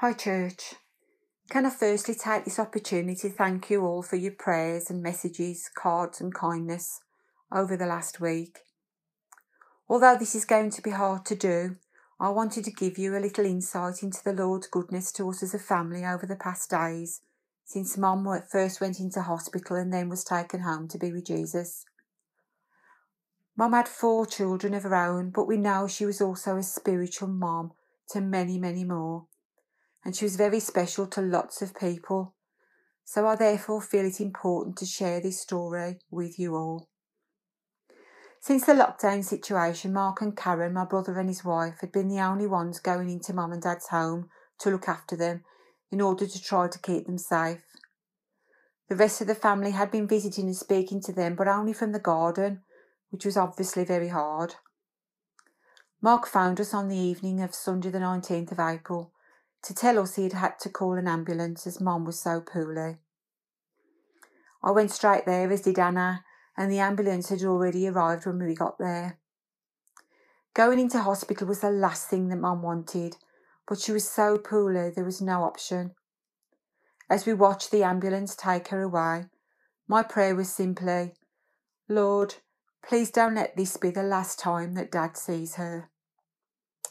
Hi, Church. Can I firstly take this opportunity to thank you all for your prayers and messages, cards, and kindness over the last week. Although this is going to be hard to do, I wanted to give you a little insight into the Lord's goodness to us as a family over the past days since Mum first went into hospital and then was taken home to be with Jesus. Mum had four children of her own, but we know she was also a spiritual mom to many, many more. And she was very special to lots of people. So I therefore feel it important to share this story with you all. Since the lockdown situation, Mark and Karen, my brother and his wife, had been the only ones going into mum and dad's home to look after them in order to try to keep them safe. The rest of the family had been visiting and speaking to them, but only from the garden which was obviously very hard. Mark found us on the evening of Sunday the 19th of April to tell us he had had to call an ambulance as Mom was so poorly. I went straight there, as did Anna, and the ambulance had already arrived when we got there. Going into hospital was the last thing that Mom wanted, but she was so poorly there was no option. As we watched the ambulance take her away, my prayer was simply, Lord, Please don't let this be the last time that Dad sees her.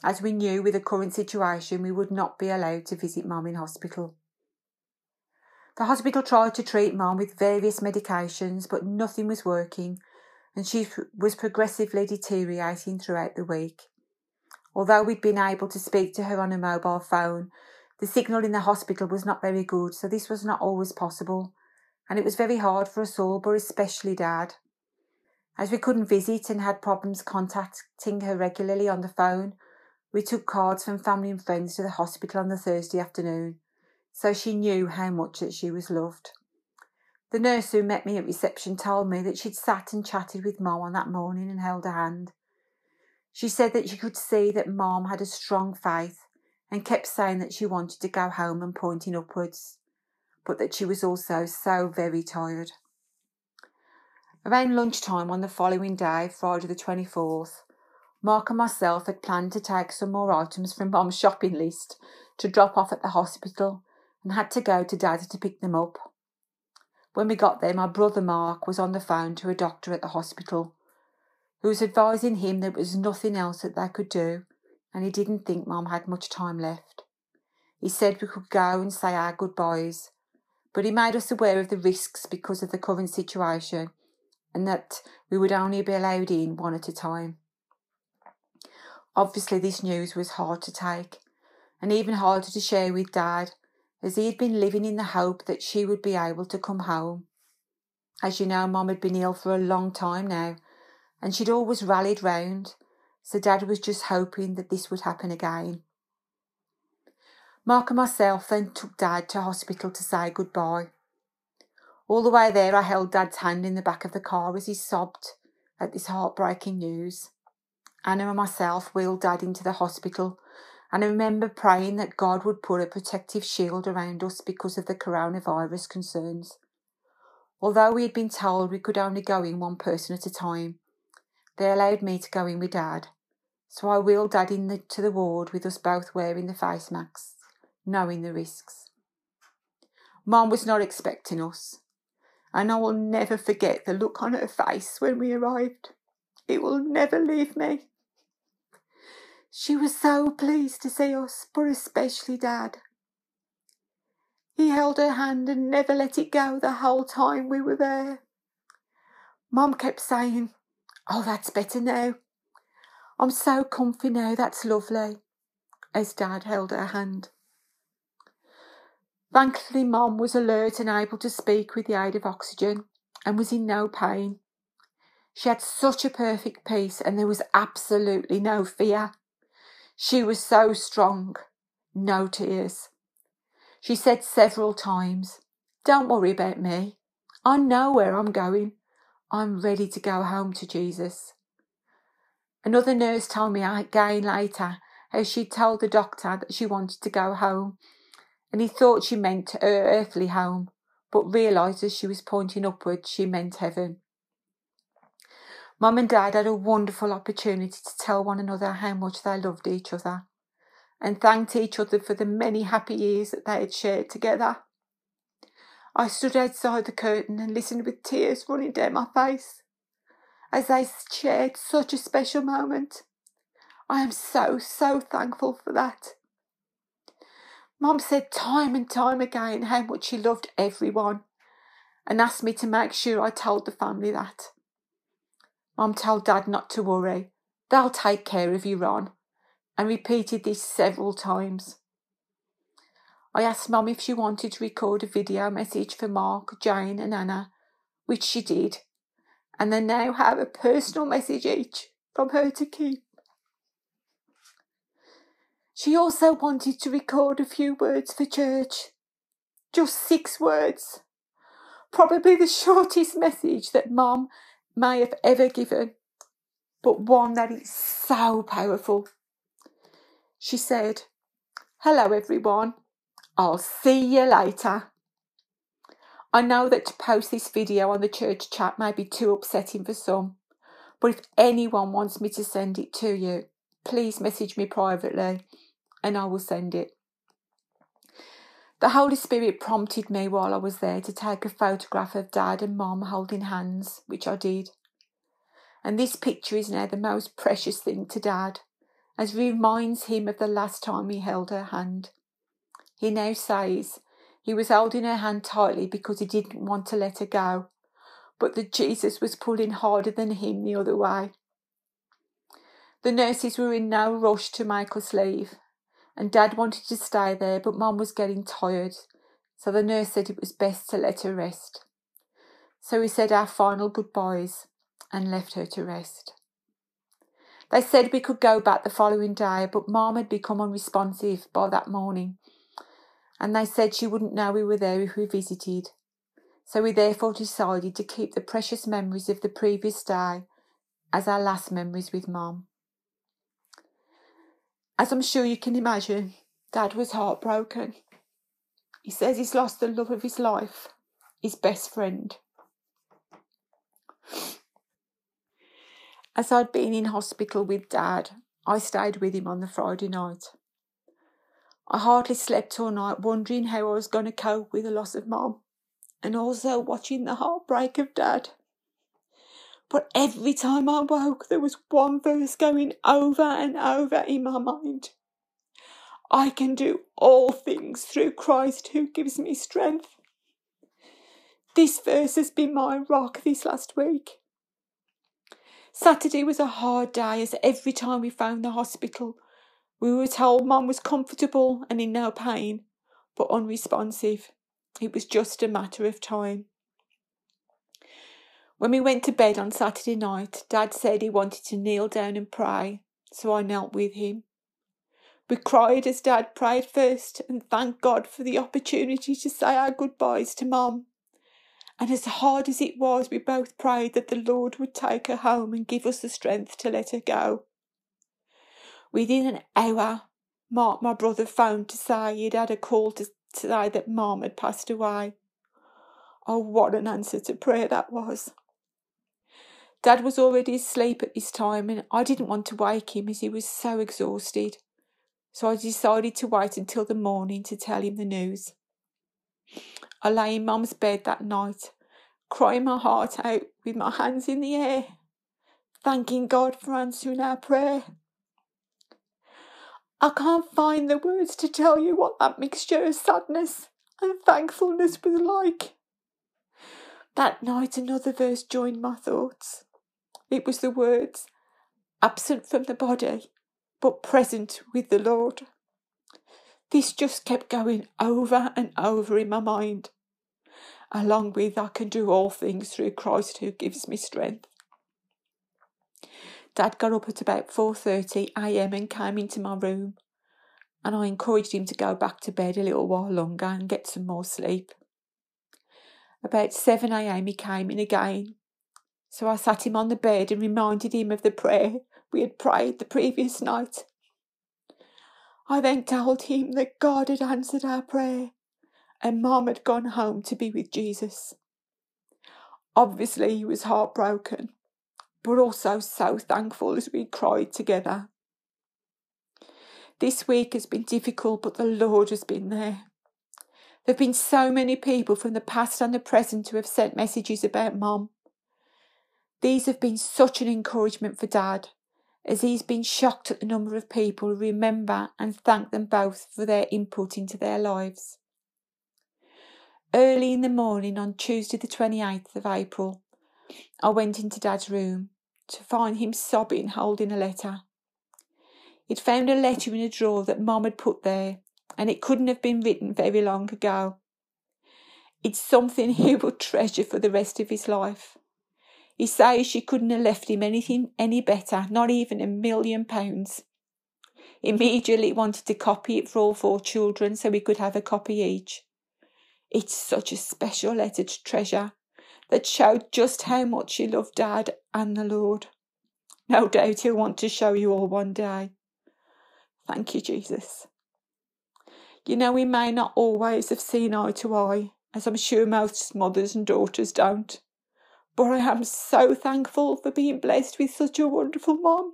As we knew with the current situation, we would not be allowed to visit Mum in hospital. The hospital tried to treat Mum with various medications, but nothing was working, and she was progressively deteriorating throughout the week. Although we'd been able to speak to her on a mobile phone, the signal in the hospital was not very good, so this was not always possible, and it was very hard for us all, but especially Dad. As we couldn't visit and had problems contacting her regularly on the phone, we took cards from family and friends to the hospital on the Thursday afternoon, so she knew how much that she was loved. The nurse who met me at reception told me that she'd sat and chatted with Mom on that morning and held her hand. She said that she could see that Mom had a strong faith and kept saying that she wanted to go home and pointing upwards, but that she was also so very tired. Around lunchtime on the following day, Friday the 24th, Mark and myself had planned to take some more items from Mom's shopping list to drop off at the hospital and had to go to Daddy to pick them up. When we got there, my brother Mark was on the phone to a doctor at the hospital who was advising him there was nothing else that they could do and he didn't think Mom had much time left. He said we could go and say our goodbyes, but he made us aware of the risks because of the current situation and that we would only be allowed in one at a time. Obviously, this news was hard to take, and even harder to share with Dad, as he had been living in the hope that she would be able to come home. As you know, Mum had been ill for a long time now, and she'd always rallied round, so Dad was just hoping that this would happen again. Mark and myself then took Dad to hospital to say goodbye. All the way there, I held Dad's hand in the back of the car as he sobbed at this heartbreaking news. Anna and myself wheeled Dad into the hospital, and I remember praying that God would put a protective shield around us because of the coronavirus concerns. Although we had been told we could only go in one person at a time, they allowed me to go in with Dad. So I wheeled Dad into the ward with us both wearing the face masks, knowing the risks. Mom was not expecting us and I will never forget the look on her face when we arrived. It will never leave me. She was so pleased to see us, but especially Dad. He held her hand and never let it go the whole time we were there. Mum kept saying, Oh, that's better now. I'm so comfy now, that's lovely, as Dad held her hand. Thankfully, Mom was alert and able to speak with the aid of oxygen and was in no pain. She had such a perfect peace and there was absolutely no fear. She was so strong. No tears. She said several times, Don't worry about me. I know where I'm going. I'm ready to go home to Jesus. Another nurse told me again later how she told the doctor that she wanted to go home and he thought she meant her earthly home, but realised as she was pointing upwards she meant heaven. Mum and Dad had a wonderful opportunity to tell one another how much they loved each other, and thanked each other for the many happy years that they had shared together. I stood outside the curtain and listened with tears running down my face as they shared such a special moment. I am so, so thankful for that. Mum said time and time again how much she loved everyone and asked me to make sure I told the family that. Mum told Dad not to worry, they'll take care of you, Ron, and repeated this several times. I asked Mom if she wanted to record a video message for Mark, Jane, and Anna, which she did, and they now have a personal message each from her to keep. She also wanted to record a few words for church. Just six words. Probably the shortest message that Mum may have ever given, but one that is so powerful. She said, Hello, everyone. I'll see you later. I know that to post this video on the church chat may be too upsetting for some, but if anyone wants me to send it to you, please message me privately and I will send it. The Holy Spirit prompted me while I was there to take a photograph of Dad and Mom holding hands, which I did. And this picture is now the most precious thing to Dad, as reminds him of the last time he held her hand. He now says he was holding her hand tightly because he didn't want to let her go, but that Jesus was pulling harder than him the other way. The nurses were in no rush to make us leave, and Dad wanted to stay there, but Mum was getting tired, so the nurse said it was best to let her rest. So we said our final goodbyes and left her to rest. They said we could go back the following day, but Mum had become unresponsive by that morning, and they said she wouldn't know we were there if we visited. So we therefore decided to keep the precious memories of the previous day as our last memories with Mum. As I'm sure you can imagine, Dad was heartbroken. He says he's lost the love of his life, his best friend. As I'd been in hospital with Dad, I stayed with him on the Friday night. I hardly slept all night, wondering how I was going to cope with the loss of Mom, and also watching the heartbreak of Dad. But every time I woke, there was one verse going over and over in my mind. I can do all things through Christ who gives me strength. This verse has been my rock this last week. Saturday was a hard day as every time we found the hospital, we were told Mum was comfortable and in no pain, but unresponsive. It was just a matter of time. When we went to bed on Saturday night, Dad said he wanted to kneel down and pray, so I knelt with him. We cried as Dad prayed first and thanked God for the opportunity to say our goodbyes to Mum. And as hard as it was, we both prayed that the Lord would take her home and give us the strength to let her go. Within an hour, Mark, my brother, phoned to say he'd had a call to say that Mum had passed away. Oh, what an answer to prayer that was! Dad was already asleep at this time, and I didn't want to wake him as he was so exhausted. So I decided to wait until the morning to tell him the news. I lay in Mum's bed that night, crying my heart out with my hands in the air, thanking God for answering our prayer. I can't find the words to tell you what that mixture of sadness and thankfulness was like. That night, another verse joined my thoughts. It was the words, absent from the body, but present with the Lord. This just kept going over and over in my mind, along with I can do all things through Christ who gives me strength. Dad got up at about 4:30 a.m. and came into my room, and I encouraged him to go back to bed a little while longer and get some more sleep. About 7 a.m. he came in again so I sat him on the bed and reminded him of the prayer we had prayed the previous night. I then told him that God had answered our prayer and Mom had gone home to be with Jesus. Obviously, he was heartbroken, but also so thankful as we cried together. This week has been difficult, but the Lord has been there. There have been so many people from the past and the present who have sent messages about Mom. These have been such an encouragement for Dad, as he's been shocked at the number of people who remember and thank them both for their input into their lives. Early in the morning on Tuesday, the 28th of April, I went into Dad's room to find him sobbing, holding a letter. He'd found a letter in a drawer that Mom had put there, and it couldn't have been written very long ago. It's something he will treasure for the rest of his life. He says she couldn't have left him anything any better, not even a million pounds. Immediately wanted to copy it for all four children so we could have a copy each. It's such a special letter to treasure that showed just how much she loved Dad and the Lord. No doubt he'll want to show you all one day. Thank you, Jesus. You know, we may not always have seen eye to eye, as I'm sure most mothers and daughters don't. But I am so thankful for being blessed with such a wonderful mom.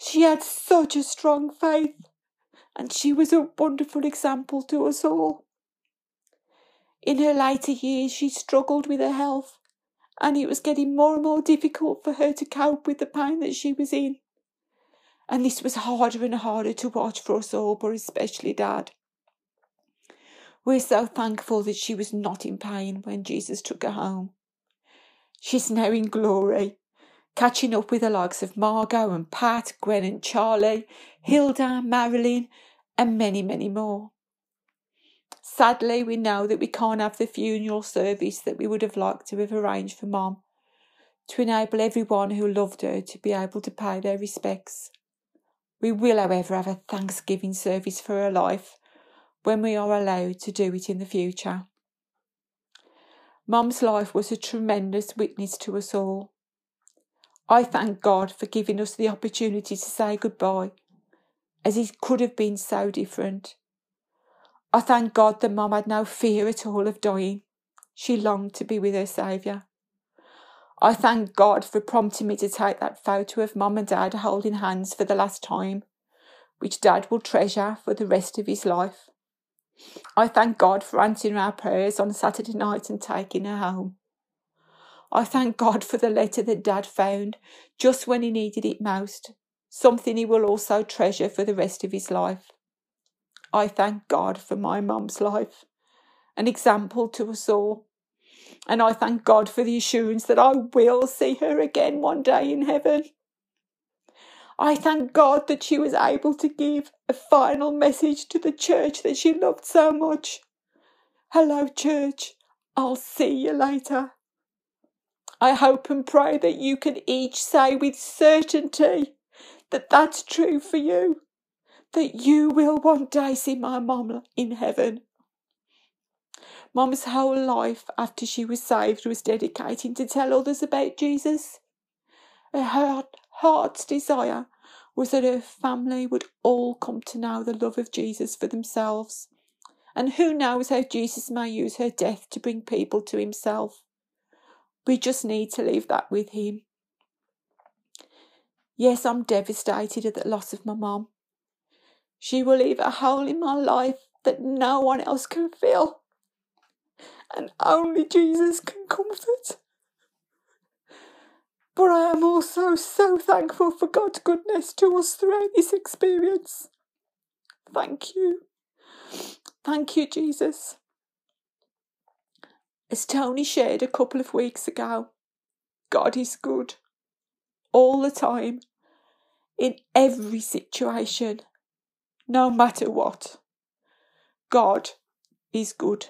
She had such a strong faith, and she was a wonderful example to us all. In her later years, she struggled with her health, and it was getting more and more difficult for her to cope with the pain that she was in. And this was harder and harder to watch for us all, but especially Dad. We're so thankful that she was not in pain when Jesus took her home. She's now in glory, catching up with the likes of Margot and Pat, Gwen and Charlie, Hilda, Marilyn, and many, many more. Sadly, we know that we can't have the funeral service that we would have liked to have arranged for Mom to enable everyone who loved her to be able to pay their respects. We will, however, have a Thanksgiving service for her life when we are allowed to do it in the future. Mum's life was a tremendous witness to us all. I thank God for giving us the opportunity to say goodbye, as it could have been so different. I thank God that Mum had no fear at all of dying. She longed to be with her Saviour. I thank God for prompting me to take that photo of Mum and Dad holding hands for the last time, which Dad will treasure for the rest of his life. I thank God for answering our prayers on Saturday night and taking her home. I thank God for the letter that Dad found just when he needed it most, something he will also treasure for the rest of his life. I thank God for my mum's life, an example to us all. And I thank God for the assurance that I will see her again one day in heaven. I thank God that she was able to give a final message to the church that she loved so much. Hello, church. I'll see you later. I hope and pray that you can each say with certainty that that's true for you, that you will one day see my mum in heaven. Mum's whole life after she was saved was dedicating to tell others about Jesus. Her heart heart's desire was that her family would all come to know the love of Jesus for themselves. And who knows how Jesus may use her death to bring people to himself. We just need to leave that with him. Yes, I'm devastated at the loss of my mum. She will leave a hole in my life that no one else can fill. And only Jesus can comfort. But I am also so thankful for God's goodness to us throughout this experience. Thank you. Thank you, Jesus. As Tony shared a couple of weeks ago, God is good all the time, in every situation, no matter what. God is good.